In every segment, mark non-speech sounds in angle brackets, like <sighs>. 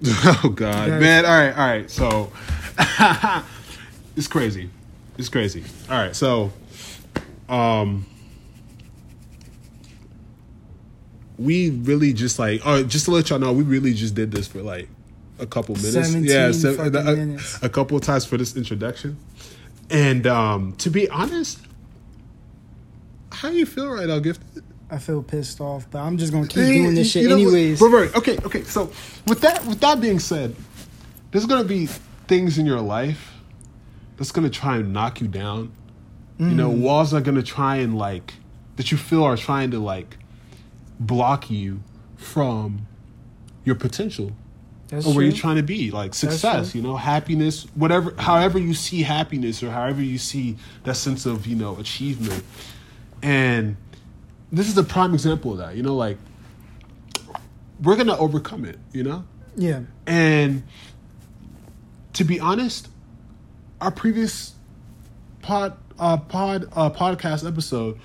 <laughs> Oh God, man! All right, all right. So <laughs> it's crazy. It's crazy. All right, so um, we really just like, oh, just to let y'all know, we really just did this for like a couple minutes. 17 yeah, se- a, minutes. a couple of times for this introduction. And um, to be honest, how do you feel right now, Gifted? I feel pissed off, but I'm just gonna keep doing this shit You know anyways. Bro, bro, okay, okay. So with that, with that being said, there's gonna be things in your life that's gonna try and knock you down. You know, Mm. walls are gonna try and like that you feel are trying to like block you from your potential That's or where true. you're trying to be, like success. You know, happiness, whatever, however you see happiness or however you see that sense of you know achievement, and this is a prime example of that. You know, like we're gonna overcome it. You know, yeah, and to be honest, our previous pod uh, pod uh, podcast episode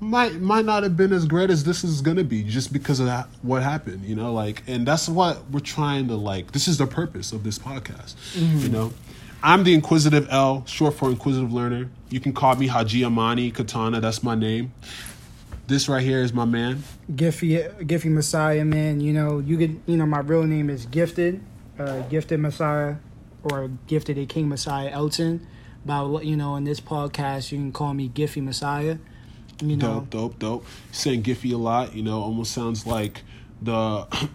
might might not have been as great as this is gonna be just because of that, what happened. You know, like, and that's what we're trying to like. This is the purpose of this podcast. You know. I'm the Inquisitive L, short for Inquisitive Learner. You can call me Haji Amani Katana. That's my name. This right here is my man. Giffy, Giffy Messiah, man. You know, you could, you know, my real name is Gifted, uh, Gifted Messiah, or Gifted a King Messiah Elton. But you know, in this podcast, you can call me Giffy Messiah. You know, Dope, dope, dope. Saying Giffy a lot, you know, almost sounds like the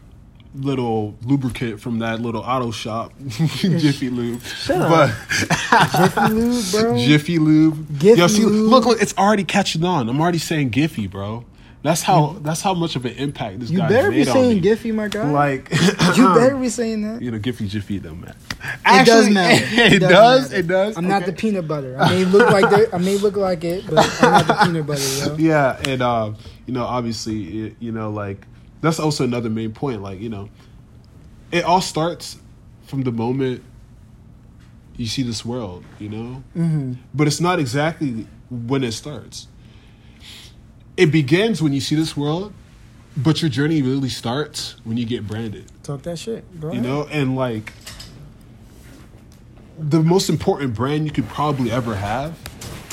little lubricant from that little auto shop, <laughs> Jiffy Lube. Shut up. but Jiffy Lube, bro. <laughs> Jiffy Lube. Giffy Yo, see, Lube. look, look, it's already catching on. I'm already saying Giffy, bro. That's how that's how much of an impact this you guy better made be saying Giffy, my guy. Like you <laughs> better be saying that. you know, Giffy Jiffy don't matter. It does matter. It, does. matter. It does. I'm not the peanut butter. I may look like the, I may look like it, but I'm not the peanut butter, yo. yeah and uh, you know obviously it, you know like that's also another main point like you know it all starts from the moment you see this world you know? Mm-hmm. but it's not exactly when it starts. It begins when you see this world but your journey really starts when you get branded. Talk that shit, bro. you know? And like the most important brand you could probably ever have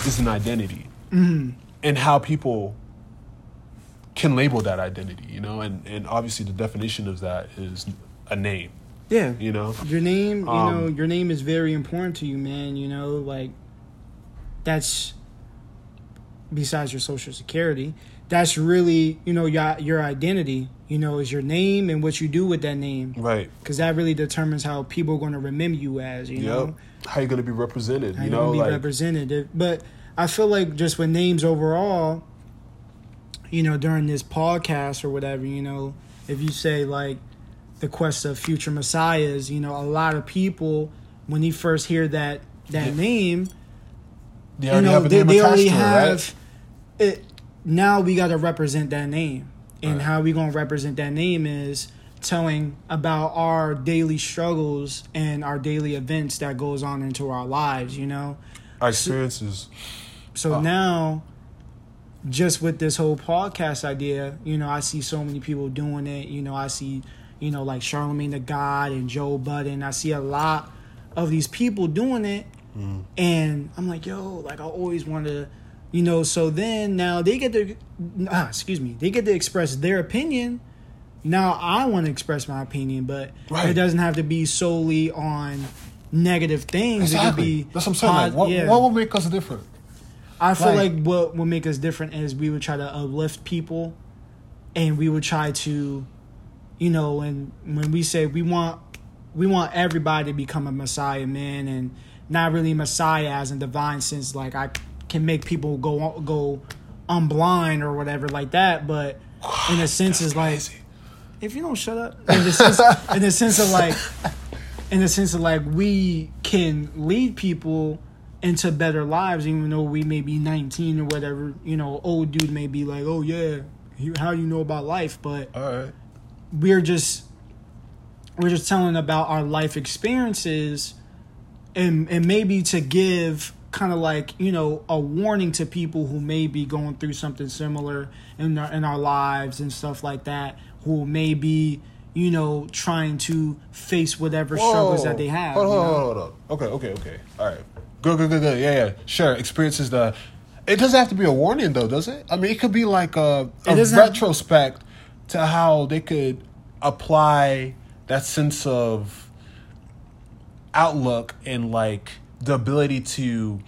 is an identity. And how people can label that identity you know and and obviously the definition of that is a name Yeah. you know Your name, you Um, know, your name is very important to you, man. You know, like that's besides your social security. That's really, you know, your your identity. You know, is your name and what you do with that name, right because that really determines how people are going to remember you as. You yep know, how you're gonna be represented how you know be like represented. But I feel like just with names overall, you know, during this podcast or whatever, you know, if you say like the quest of future messiahs, you know, a lot of people when you first hear that that Yeah. name, they you already know, have they, they already to it, have right? it. Now we got to represent that name, and Right. how we gonna represent that name is telling about our daily struggles and our daily events that goes on into our lives. You know, our experiences so Oh. now, just with this whole podcast idea, you know, I see so many people doing it. You know, I see, you know, like Charlemagne the God and Joe Budden. I see a lot of these people doing it, and I'm like, yo, like I always want to, you know. So then now they get to, ah, excuse me, they get to express their opinion. Now I want to express my opinion, but Right. it doesn't have to be solely on negative things. It could exactly be that's what i'm saying like what, yeah. what will make us different I feel Like- like what will make us different is we would try to uplift people, and we would try to, you know, and when we say we want, we want everybody to become a messiah, man, and not really messiah as in divine sense, like I can make people go go unblind or whatever like that, but in a <sighs> sense is like if you don't shut up in the sense in the sense of like in the sense of like we can lead people into better lives even though we may be 19 or whatever you know old dude may be like oh yeah you- how do you know about life but all right we're just we're just telling about our life experiences and and maybe to give kind of like you know a warning to people who may be going through something similar in our, in our lives and stuff like that who may be you know, trying to face whatever struggles that they have. Hold on, you know? hold on, hold on. Okay, okay, okay. All right. Good, good, good, good. Yeah, yeah. Sure. Experiences the. It doesn't have to be a warning though, does it? I mean, it could be like a, a doesn't have- retrospect to how they could apply that sense of outlook and like the ability to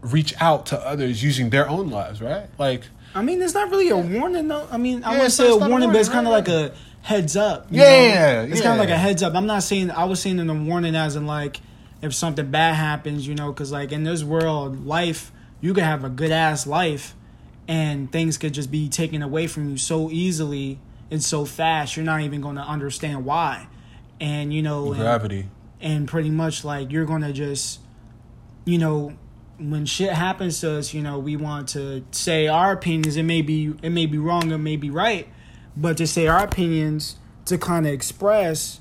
reach out to others using their own lives, right? Like, I mean, it's not really a warning, though. I mean, I Yeah, wouldn't say a not a warning, but it's warning, kind of like a heads up. you Yeah, know? it's kind of like a heads up. I'm not saying I was saying in a warning as in like if something bad happens, you know, because like in this world, life you could have a good ass life, and things could just be taken away from you so easily and so fast. You're not even going to understand why, and you know, and- gravity. and pretty much like you're gonna just you know when shit happens to us you know we want to say our opinions it may be it may be wrong it may be right but to say our opinions to kind of express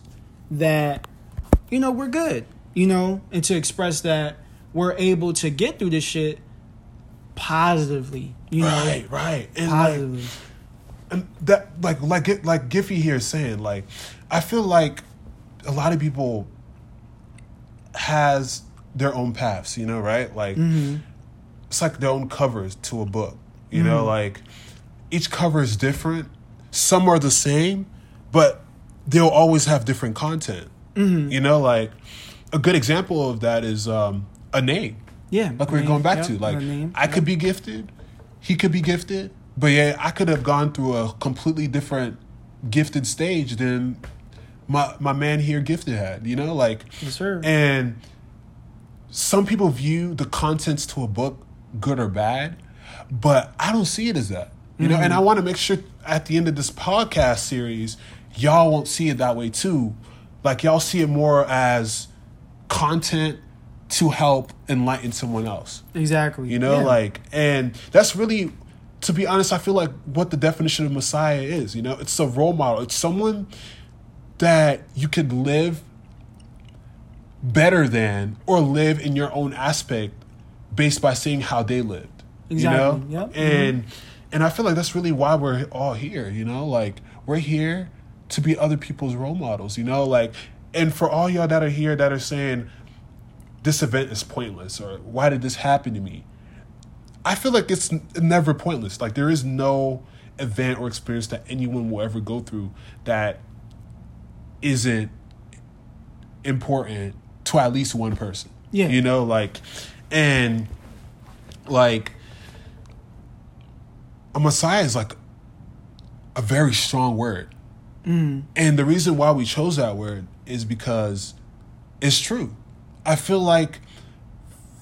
that you know we're good you know and to express that we're able to get through this shit positively you know Right, right. And like, positively and that like like it like Giffy here is saying like I feel like a lot of people has their own paths, you know, right? Like mm-hmm. it's like their own covers to a book, you know, mm-hmm. like each cover is different. Some are the same, but they'll always have different content. Mm-hmm. You know, like a good example of that is um, a name. Yeah like we're name, going back yep, to like name, i could be gifted he could be gifted but yeah i could have gone through a completely different gifted stage than my my man here gifted had you know like Yes, sir. and some people view the contents to a book good or bad but i don't see it as that you know and Mm-hmm. i want to make sure at the end of this podcast series y'all won't see it that way too. Like y'all see it more as content to help enlighten someone else. Exactly. You know Yeah. like and that's really to be honest i feel like what the definition of messiah is you know? It's a role model. It's someone that you could live better than or live in your own aspect based by seeing how they lived Exactly. you know? Yep. Mm-hmm. and and i feel like that's really why we're all here you know? Like we're here to be other people's role models you know? Like and for all y'all that are here that are saying this event is pointless or why did this happen to me? I feel like it's never pointless. Like there is no event or experience that anyone will ever go through that isn't important to at least one person. Yeah. you know like and like a messiah is like a very strong word. Mm. And the reason why we chose that word is because it's true. I feel like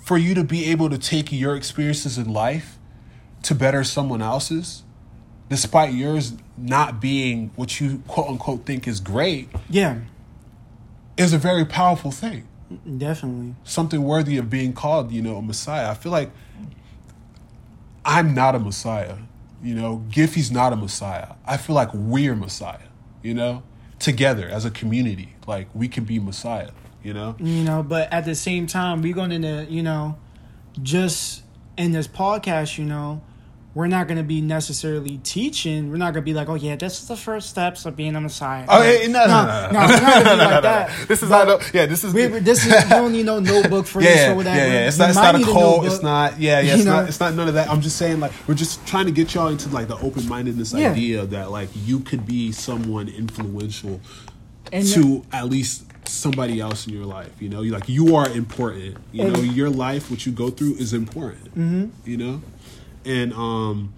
for you to be able to take your experiences in life to better someone else's, despite yours not being what you quote unquote think is great, yeah is a very powerful thing. definitely Something worthy of being called, you know, a messiah. I feel like I'm not a messiah. You know, Giffy's not a messiah. I feel like we're messiah, you know, together as a community. Like we can be messiah, you know? you know but at the same time we're going to you know just in this podcast you know we're not going to be necessarily teaching we're not going to be like oh yeah this is the first steps of being a messiah Oh, hey, no, no, no, no, no, no, going to be <laughs> like that This is not. A, yeah, this is. we, this is you don't need no <laughs> notebook for yeah, this yeah, or whatever yeah, yeah. It's You not. It's not a cult. notebook. It's not. Yeah, yeah. You It's not. know? It's not none of that. I'm just saying, like, we're just trying to get y'all into like the open mindedness Yeah. idea that like you could be someone influential And to at least somebody else in your life. You know, you like you are important. You know, your life, what you go through, is important. Mm-hmm. You know, and um,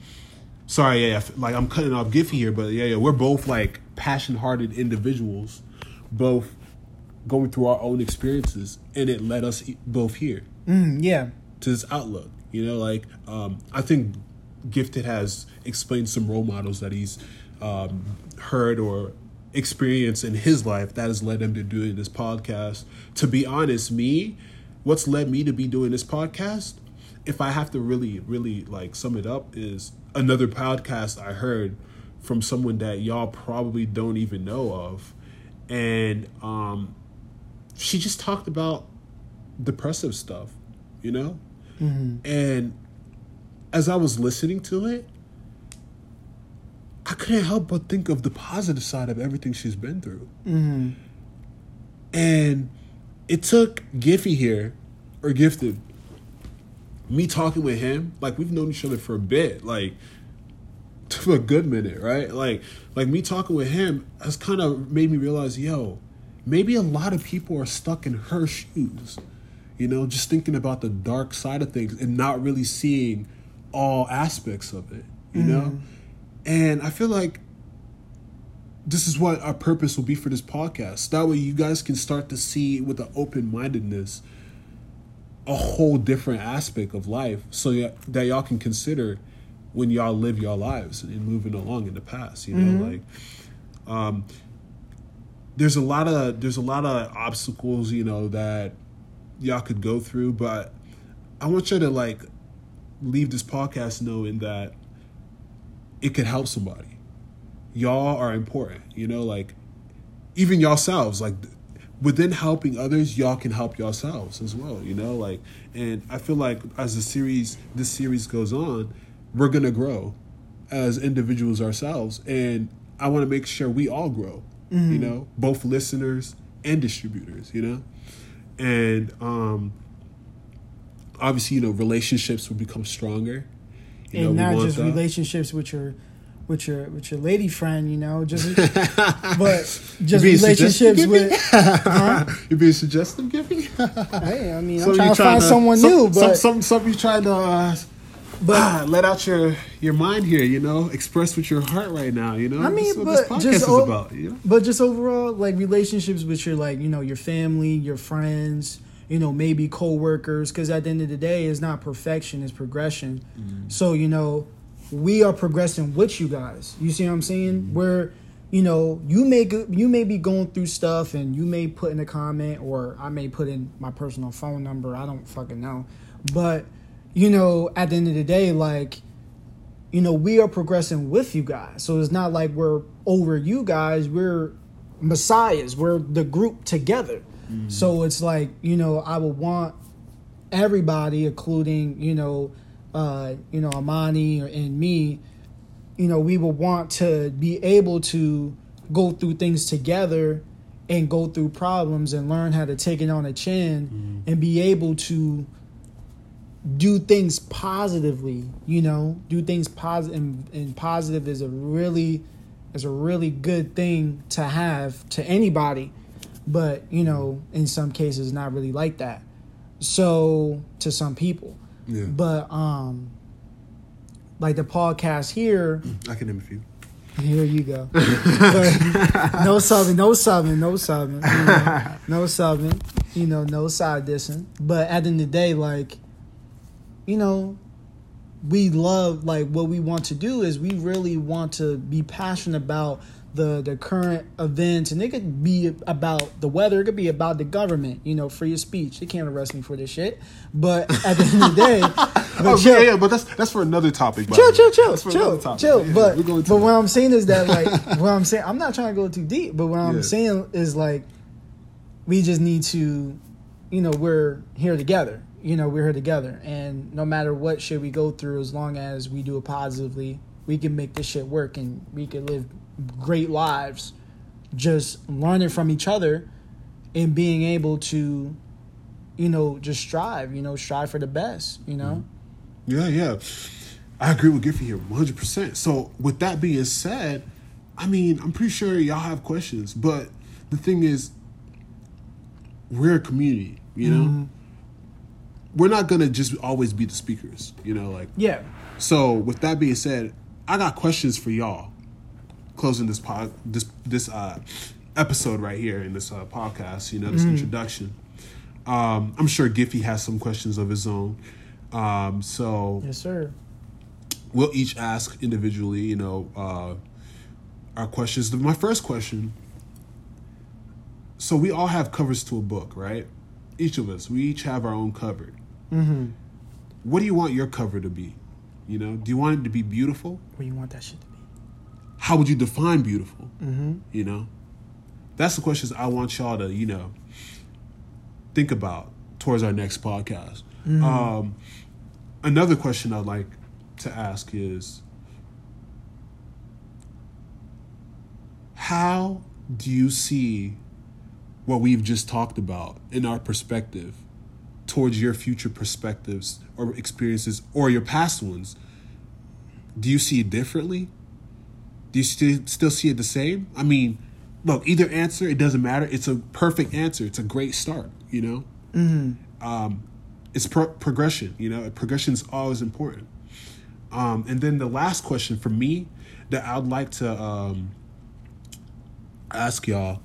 sorry, yeah, yeah, like I'm cutting off Giffy here, but yeah, yeah, we're both like passion-hearted individuals, both going through our own experiences, and it led us both here Mm, yeah to this outlook. You know, like um, I think Gifted has explained some role models that he's um, heard or experienced in his life that has led him to doing this podcast. To be honest, me, what's led me to be doing this podcast, if I have to really, really like sum it up, is another podcast I heard from someone that y'all probably don't even know of, and um, she just talked about depressive stuff, you know? And as I was listening to it, I couldn't help but think of the positive side of everything she's been through. Mm-hmm. And it took Giffy here, or Gifted, me talking with him, like we've known each other for a bit, like <laughs> for a good minute, right? Like like me talking with him has kind of made me realize, yo, maybe a lot of people are stuck in her shoes. You know, just thinking about the dark side of things and not really seeing all aspects of it, you know? Mm-hmm. And I feel like this is what our purpose will be for this podcast. That way you guys can start to see with an open mindedness a whole different aspect of life so y- that y'all can consider when y'all live your lives and moving along in the past you know like um there's a lot of there's a lot of obstacles you know that y'all could go through but i want you to like leave this podcast knowing that it could help somebody. Y'all are important you know like even yourselves like within helping others y'all can help yourselves as well you know like and i feel like as the series this series goes on we're gonna grow as individuals ourselves and i want to make sure we all grow you know both listeners and distributors you know? And um obviously you know relationships will become stronger. You and we not just that. relationships with your with your with your lady friend, you know, just <laughs> but just relationships with. Huh? <laughs> You're being suggestive, Giffy? Hey, I mean, So I'm you trying to find someone some, new, but some, some you trying to uh, but ah, let out your your mind here. You know, express with your heart right now. You know, I mean, That's but just o- about. You know, But just overall, like relationships with your like you know your family, your friends, you know maybe co-workers. Because at the end of the day, it's not perfection; it's progression. So you know, we are progressing with you guys. You see what I'm saying? Mm-hmm. Where you know you may go, you may be going through stuff, and you may put in a comment, or I may put in my personal phone number. I don't fucking know, but you know, at the end of the day, like you know, we are progressing with you guys. So it's not like we're over you guys. We're messiahs. We're the group together. Mm-hmm. So it's like, you know, I would want everybody, including, you know, uh, you know, Amani and me, you know, we would want to be able to go through things together and go through problems and learn how to take it on the chin and be able to do things positively you know? Do things positive and, and positive is a really is a really good thing to have to anybody but you know in some cases not really like that. So to some people Yeah. but um like the podcast here I can name a few. here you go. But <laughs> no subbing, no subbing, no subbing. You know, no subbing. You know, no side dissing. But at the end of the day, like, you know, we love like what we want to do is we really want to be passionate about the the current events and it could be about the weather, it could be about the government, you know, free of speech. They can't arrest me for this shit. But at the end of the day, <laughs> oh, but Oh, chill. yeah, yeah, but that's that's for another topic. chill, chill, chill, That's for chill, topic. chill. Yeah, but we're going to but that. what I'm saying is that <laughs> like what I'm saying, I'm not trying to go too deep. But what I'm saying is like we just need to, you know, we're here together. You know, we're here together, and no matter what shit we go through, as long as we do it positively, we can make this shit work, and we can live great lives. Just learning from each other, and being able to, you know, just strive. You know, strive for the best. You know. Mm-hmm. Yeah, yeah. I agree with Giffy here 100%. So, with that being said, I mean, I'm pretty sure y'all have questions, but the thing is, we're a community, you know? Mm-hmm. We're not to just always be the speakers, you know? Like, Yeah. so with that being said, I got questions for y'all. Closing this pod, this this uh, episode right here in this uh, podcast, you know, this introduction. Um, I'm sure Giffy has some questions of his own. Um, so Yes, sir. we'll each ask individually, you know, uh, our questions. My first question. So we all have covers to a book, right? Each of us, we each have our own cover. Mm-hmm. What do you want your cover to be? You know, do you want it to be beautiful? Where you want that shit to be? How would you define beautiful? Mm-hmm. You know, that's the questions I want y'all to, you know, think about towards our next podcast. Um, another question I'd like to ask is how do you see what we've just talked about in our perspective towards your future perspectives or experiences or your past ones? Do you see it differently? Do you still still see it the same? I mean, look, either answer, it doesn't matter. It's a perfect answer. It's a great start, you know? Mm-hmm. Um, it's pro- progression, you know? Progression is always important. Um, and then the last question for me that I'd like to um, ask y'all.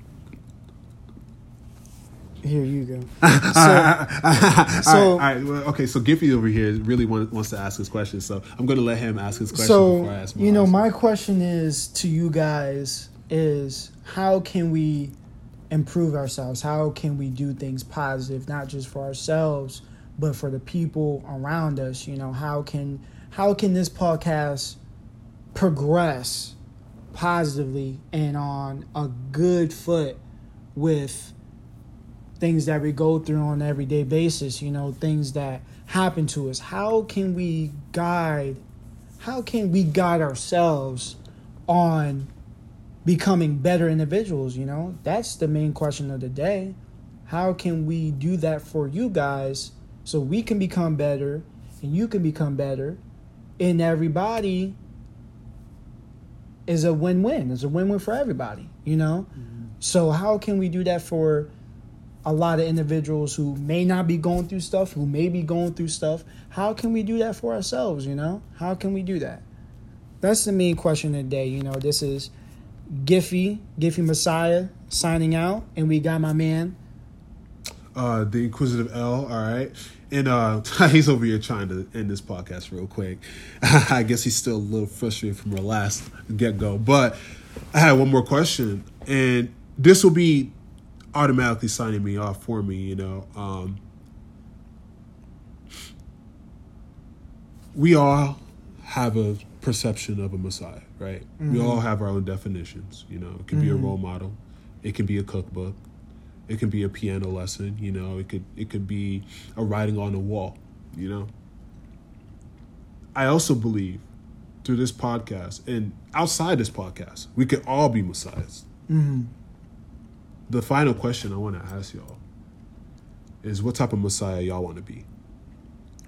Here you go. <laughs> So, all right, all right, well, okay, so Giffy over here really want, wants to ask his question, so I'm going to let him ask his question so before I ask you know, my question is to you guys is how can we improve ourselves? How can we do things positive, not just for ourselves, but for the people around us? You know, how can how can this podcast progress positively and on a good foot with things that we go through on an everyday basis, you know, things that happen to us. How can we guide how can we guide ourselves on becoming better individuals, you know? That's the main question of the day. How can we do that for you guys so we can become better and you can become better and everybody is a win-win. It's a win-win for everybody, you know? Mm-hmm. So how can we do that for a lot of individuals who may not be going through stuff, who may be going through stuff? How can we do that for ourselves, you know? How can we do that? That's the main question of the day, you know. This is Giffy, Giffy Messiah signing out, and we got my man. uh, the Inquisitive L, all right. And uh, <laughs> he's over here trying to end this podcast real quick. <laughs> I guess he's still a little frustrated from our last get go. But I had one more question, and this will be automatically signing me off for me, you know. Um, we all have a perception of a Messiah, right? We mm-hmm. all have our own definitions, you know. It could be a mm-hmm. role model, it could be a cookbook, it can be a piano lesson, you know, it could it could be a writing on a wall, you know. I also believe through this podcast and outside this podcast, we could all be messiahs. Mm-hmm. The final question I want to ask y'all is what type of messiah y'all want to be?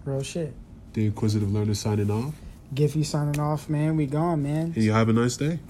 Real shit. The inquisitive learner signing off, Giffy signing off, man. We gone, man. and y'all have a nice day.